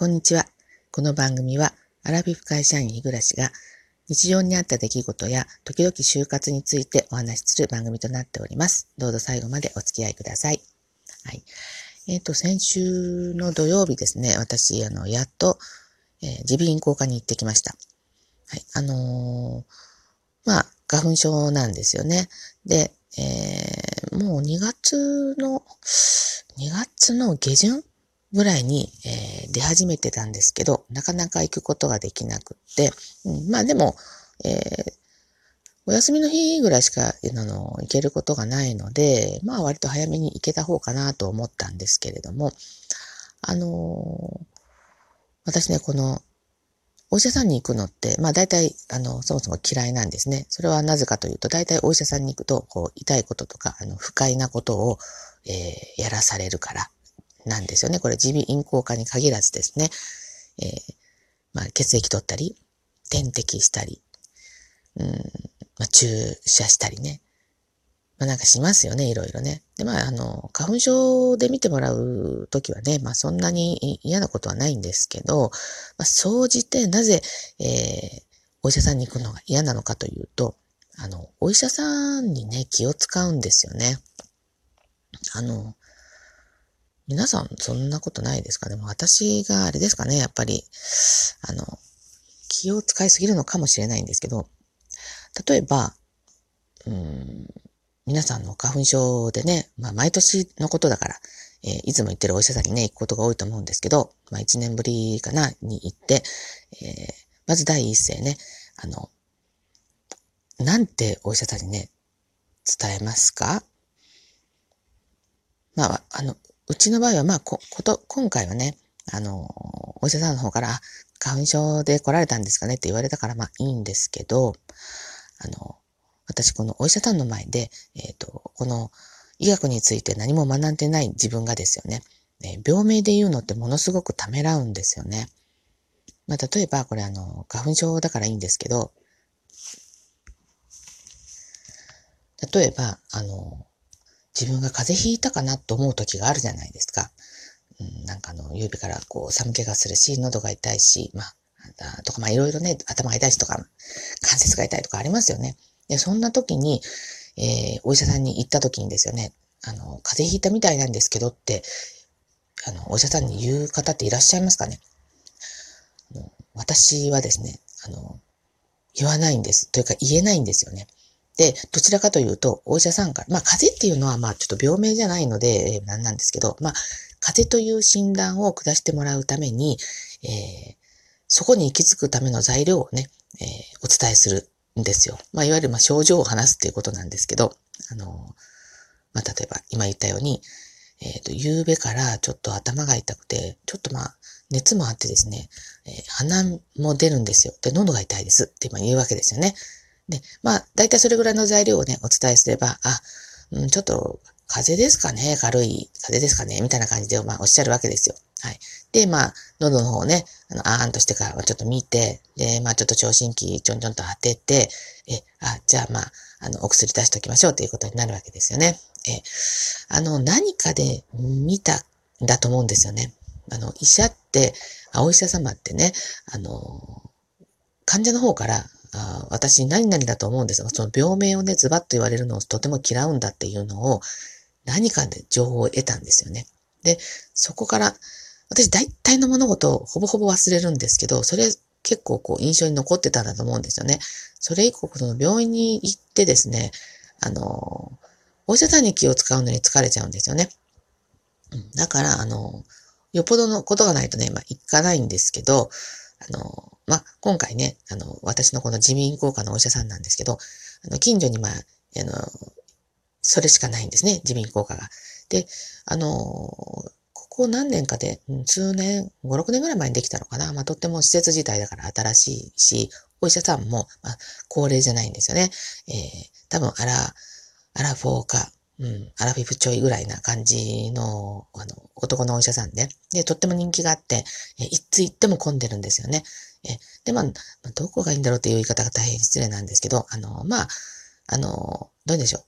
こんにちは。この番組は、アラビフ会社員日暮らしが、日常にあった出来事や、時々就活についてお話しする番組となっております。どうぞ最後までお付き合いください。はい。えっ、ー、と、先週の土曜日ですね、私、あの、やっと、えー、耳鼻咽喉科に行ってきました。はい。あのー、まあ、花粉症なんですよね。で、えー、もう2月の、2月の下旬ぐらいに、えー、出始めてたんですけど、なかなか行くことができなくって、うん、まあでも、えー、お休みの日ぐらいしか、あの、行けることがないので、まあ割と早めに行けた方かなと思ったんですけれども、あのー、私ね、この、お医者さんに行くのって、まあ大体、あの、そもそも嫌いなんですね。それはなぜかというと、大体お医者さんに行くと、こう、痛いこととか、あの、不快なことを、えー、やらされるから、なんですよね。これ、耳鼻咽喉科に限らずですね。えー、まあ、血液取ったり、点滴したり、うん、まあ、注射したりね。まあ、なんかしますよね、いろいろね。で、まあ、あの、花粉症で見てもらうときはね、まあ、そんなに嫌なことはないんですけど、まあ、総じてなぜ、えー、お医者さんに行くのが嫌なのかというと、あの、お医者さんにね、気を使うんですよね。あの、皆さんそんなことないですか？でも私があれですかね、やっぱり、あの、気を使いすぎるのかもしれないんですけど、例えば、うん、皆さんの花粉症でね、まあ毎年のことだから、えー、いつも行ってるお医者さんにね、行くことが多いと思うんですけど、まあ一年ぶりかな、に行って、えー、まず第一声ね、あの、なんてお医者さんにね、伝えますか？まあ、あの、うちの場合は、まあ、こ、こと、今回はね、あの、お医者さんの方から、花粉症で来られたんですかねって言われたから、まあいいんですけど、あの、私このお医者さんの前で、えっ、ー、と、この医学について何も学んでない自分がですよね、え病名で言うのってものすごくためらうんですよね。まあ例えば、これあの、花粉症だからいいんですけど、例えば、あの、自分が風邪ひいたかなと思う時があるじゃないですか。うん、なんかあの、指からこう寒気がするし、喉が痛いし、まあ、とかまあいろいろね、頭が痛いしとか、関節が痛いとかありますよね。で、そんな時に、えー、お医者さんに行った時にですよね、あの、風邪ひいたみたいなんですけどって、あの、お医者さんに言う方っていらっしゃいますかね私はですね、あの、言わないんです。というか言えないんですよね。で、どちらかというと、お医者さんから、まあ、風邪っていうのは、まあ、ちょっと病名じゃないので、えー、なんなんですけど、まあ、風邪という診断を下してもらうために、えー、そこに行き着くための材料をね、えー、お伝えするんですよ。まあ、いわゆる、まあ、症状を話すっていうことなんですけど、あの、まあ、例えば、今言ったように、えっ、ー、と、夕べからちょっと頭が痛くて、ちょっとまあ、熱もあってですね、えー、鼻も出るんですよ。で、喉が痛いですって今言うわけですよね。で、まあ、大体それぐらいの材料をね、お伝えすれば、あ、うん、ちょっと、風邪ですかね軽い風邪ですかねみたいな感じで、まあ、おっしゃるわけですよ。はい。で、まあ、喉の方ね、あの、あーんとしてからちょっと見て、で、まあ、ちょっと聴診器ちょんちょんと当てて、え、あ、じゃあまあ、あの、お薬出しておきましょうということになるわけですよね。え、あの、何かで見たんだと思うんですよね。あの、医者って、あ、お医者様ってね、あの、患者の方から、あ私何々だと思うんですが、その病名をね、ズバッと言われるのをとても嫌うんだっていうのを何かで情報を得たんですよね。で、そこから、私大体の物事をほぼほぼ忘れるんですけど、それ結構こう印象に残ってたんだと思うんですよね。それ以降、その病院に行ってですね、あの、お医者さんに気を使うのに疲れちゃうんですよね。だから、あの、よっぽどのことがないとね、まあ、行かないんですけど、あの、まあ、今回ね、あの、私のこの自民効果のお医者さんなんですけど、あの、近所にまあ、あの、それしかないんですね、自民効果が。で、あの、ここ何年かで、数年、5、6年ぐらい前にできたのかな。まあ、とっても施設自体だから新しいし、お医者さんも、まあ、高齢じゃないんですよね。えー、多分、アラ、アラフォーか、うん、アラフィフちょいぐらいな感じの、あの、男のお医者さんで、で、とっても人気があって、えいつ行っても混んでるんですよね。えで、まあ、どこがいいんだろうっていう言い方が大変失礼なんですけど、あの、まあ、あの、どうでしょう。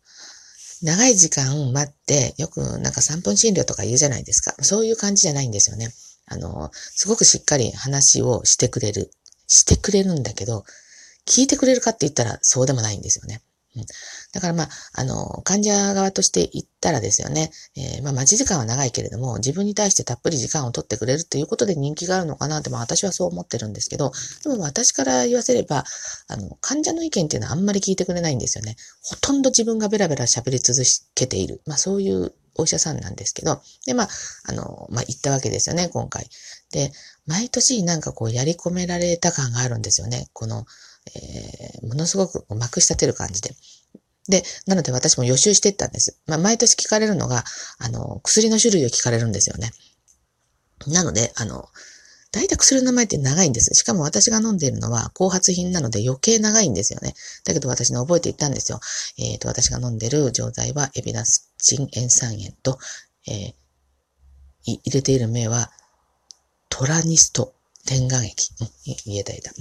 長い時間待って、よくなんか3分診療とか言うじゃないですか。そういう感じじゃないんですよね。あの、すごくしっかり話をしてくれる。してくれるんだけど、聞いてくれるかって言ったらそうでもないんですよね。だからまあ、あの、患者側として言ったらですよね、えー、まあ待ち時間は長いけれども、自分に対してたっぷり時間を取ってくれるということで人気があるのかなって、まあ私はそう思ってるんですけど、でも私から言わせれば、あの、患者の意見っていうのはあんまり聞いてくれないんですよね。ほとんど自分がベラベラ喋り続けている。まあそういうお医者さんなんですけど、で、まあ、あの、まあ言ったわけですよね、今回。で、毎年なんかこうやり込められた感があるんですよね。この、えー、ものすごくまくし立てる感じで。で、なので私も予習していったんです。まあ、毎年聞かれるのが、あの、薬の種類を聞かれるんですよね。なので、あの、大体薬の名前って長いんです。しかも私が飲んでいるのは後発品なので余計長いんですよね。だけど私ね、覚えていったんですよ。えっ、ー、と、私が飲んでる錠剤はエビナスチン塩酸塩と、えー、入れている名はトラニスト点眼液。うん、言えた言えた。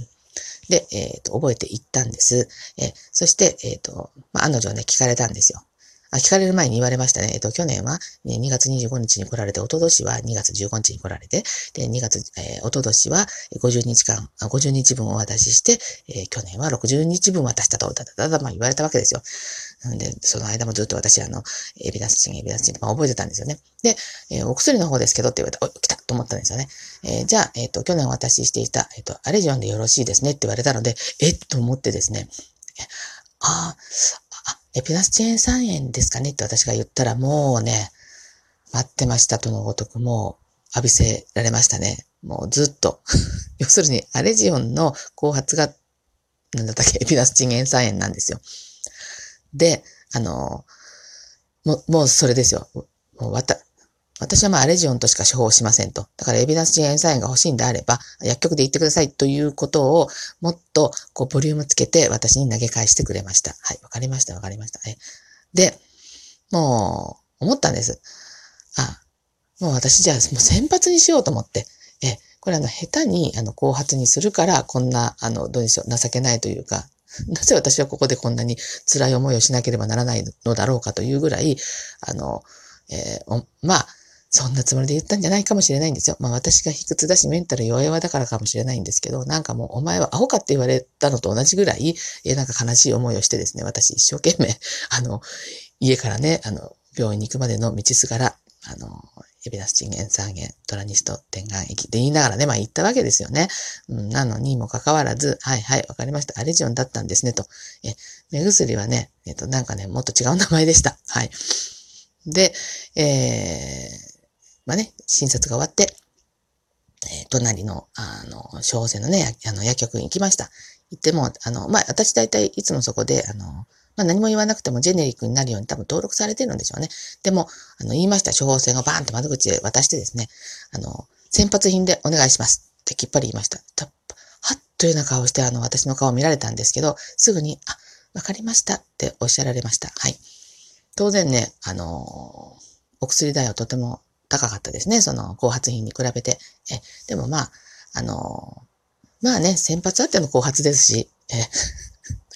で、えっ、ー、と、覚えていったんです。えー、そして、えっ、ー、と、まあ、案の定ね、聞かれたんですよ。あ、聞かれる前に言われましたね。えっ、と、去年は、ね、2月25日に来られて、おととしは2月15日に来られて、で、2月、えー、おととしは50日間、50日分お渡しして、えー、去年は60日分渡したと、だだだだ、まあ言われたわけですよ。んで、その間もずっと私、あの、エビダスチン、エビダスチン、まあ、覚えてたんですよね。で、えー、お薬の方ですけどって言われた、お、来たと思ったんですよね。えー、じゃあ、えっ、と、去年お渡ししていた、えっ、と、アレジオンでよろしいですねって言われたので、えっと思ってですね、あ、エピナスチェーン3円ですかねって私が言ったら、もうね、待ってましたとのごとく、もう浴びせられましたね。もうずっと。要するに、アレジオンの後発が、なんだったっけ、エピナスチン塩酸塩なんですよ。で、あの、もう、もうそれですよ。もうわた、私はまあアレジオンとしか処方しませんと。だからエビダンスチ塩酸塩が欲しいんであれば、薬局で言ってくださいということを、もっとこうボリュームつけて私に投げ返してくれました。はい、わかりました、わかりました。で、もう、思ったんです。あ、もう私じゃあもう先発にしようと思って。え、これあの、下手にあの、後発にするから、こんな、あの、どうでしょう、情けないというか、なぜ私はここでこんなに辛い思いをしなければならないのだろうかというぐらい、あの、えー、まあ、そんなつもりで言ったんじゃないかもしれないんですよ。まあ私が卑屈だしメンタル弱々だからかもしれないんですけど、なんかもうお前はアホかって言われたのと同じぐらい、えなんか悲しい思いをしてですね、私一生懸命、あの、家からね、あの、病院に行くまでの道すがら、あの、エビダスチンゲン酸塩、トラニスト、点眼液って言いながらね、まあ言ったわけですよね。うん、なのにもかかわらず、はいはい、わかりました。アレジオンだったんですね、と。え、目薬はね、えっ、と、なんかね、もっと違う名前でした。はい。で、えー、まあね、診察が終わって、えー、隣の、あの、処方箋のね、あの、薬局に行きました。行っても、あの、まあ、私大体いつもそこで、あの、まあ、何も言わなくてもジェネリックになるように多分登録されてるんでしょうね。でも、あの、言いました処方箋をバーンと窓口で渡してですね、あの、先発品でお願いしますってきっぱり言いました。はっというような顔して、あの、私の顔を見られたんですけど、すぐに、あ、わかりましたっておっしゃられました。はい。当然ね、あの、お薬代はとても高かったですね。その後発品に比べて。え、でもまあ、あの、まあね、先発あっての後発ですし、え、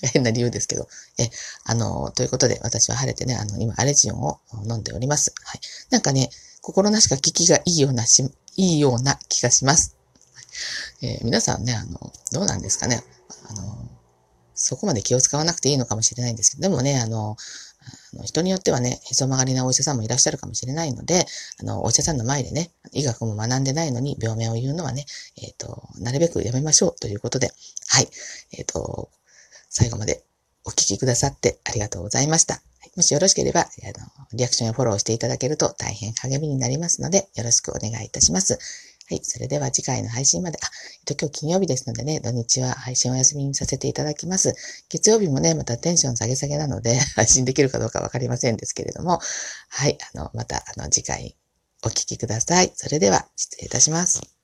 変な理由ですけど、え、あの、ということで私は晴れてね、あの、今、アレジオンを飲んでおります。はい。なんかね、心なしか聞きがいいようなし、いいような気がします。えー、皆さんね、あの、どうなんですかね。あの、そこまで気を使わなくていいのかもしれないんですけど、でもね、あの、あの人によってはね、へそ曲がりなお医者さんもいらっしゃるかもしれないので、あの、お医者さんの前でね、医学も学んでないのに病名を言うのはね、えっ、ー、と、なるべくやめましょうということで、はい。えっ、ー、と、最後までお聞きくださってありがとうございました。もしよろしければ、あの、リアクションやフォローしていただけると大変励みになりますので、よろしくお願いいたします。はい。それでは次回の配信まで。あ、えっと、今日金曜日ですのでね、土日は配信お休みにさせていただきます。月曜日もね、またテンション下げ下げなので、配信できるかどうかわかりませんですけれども、はい。あの、また、あの、次回お聞きください。それでは、失礼いたします。